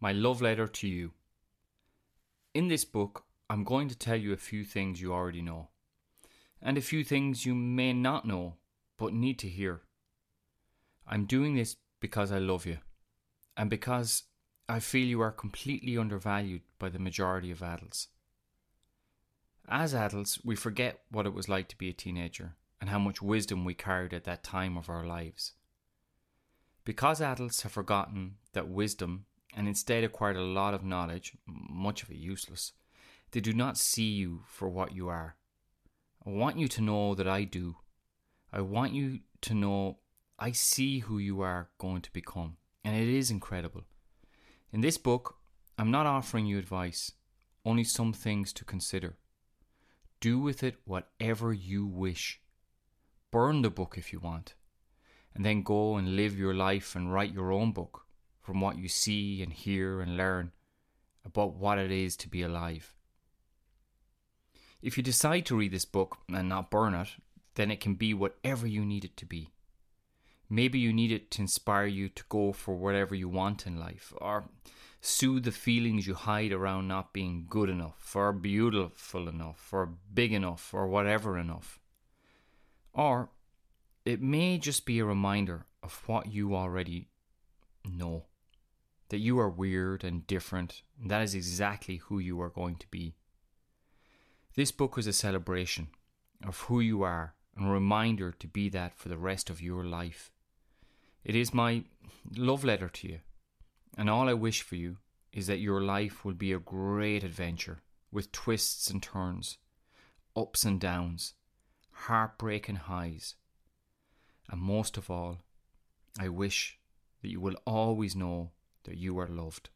My love letter to you. In this book, I'm going to tell you a few things you already know, and a few things you may not know but need to hear. I'm doing this because I love you, and because I feel you are completely undervalued by the majority of adults. As adults, we forget what it was like to be a teenager and how much wisdom we carried at that time of our lives. Because adults have forgotten that wisdom and instead acquired a lot of knowledge, much of it useless, they do not see you for what you are. I want you to know that I do. I want you to know I see who you are going to become, and it is incredible. In this book, I'm not offering you advice, only some things to consider. Do with it whatever you wish. Burn the book if you want, and then go and live your life and write your own book from what you see and hear and learn about what it is to be alive. If you decide to read this book and not burn it, then it can be whatever you need it to be. Maybe you need it to inspire you to go for whatever you want in life, or soothe the feelings you hide around not being good enough, or beautiful enough, or big enough, or whatever enough. Or it may just be a reminder of what you already know that you are weird and different, and that is exactly who you are going to be. This book is a celebration of who you are and a reminder to be that for the rest of your life. It is my love letter to you, and all I wish for you is that your life will be a great adventure with twists and turns, ups and downs, heartbreak and highs. And most of all, I wish that you will always know that you are loved.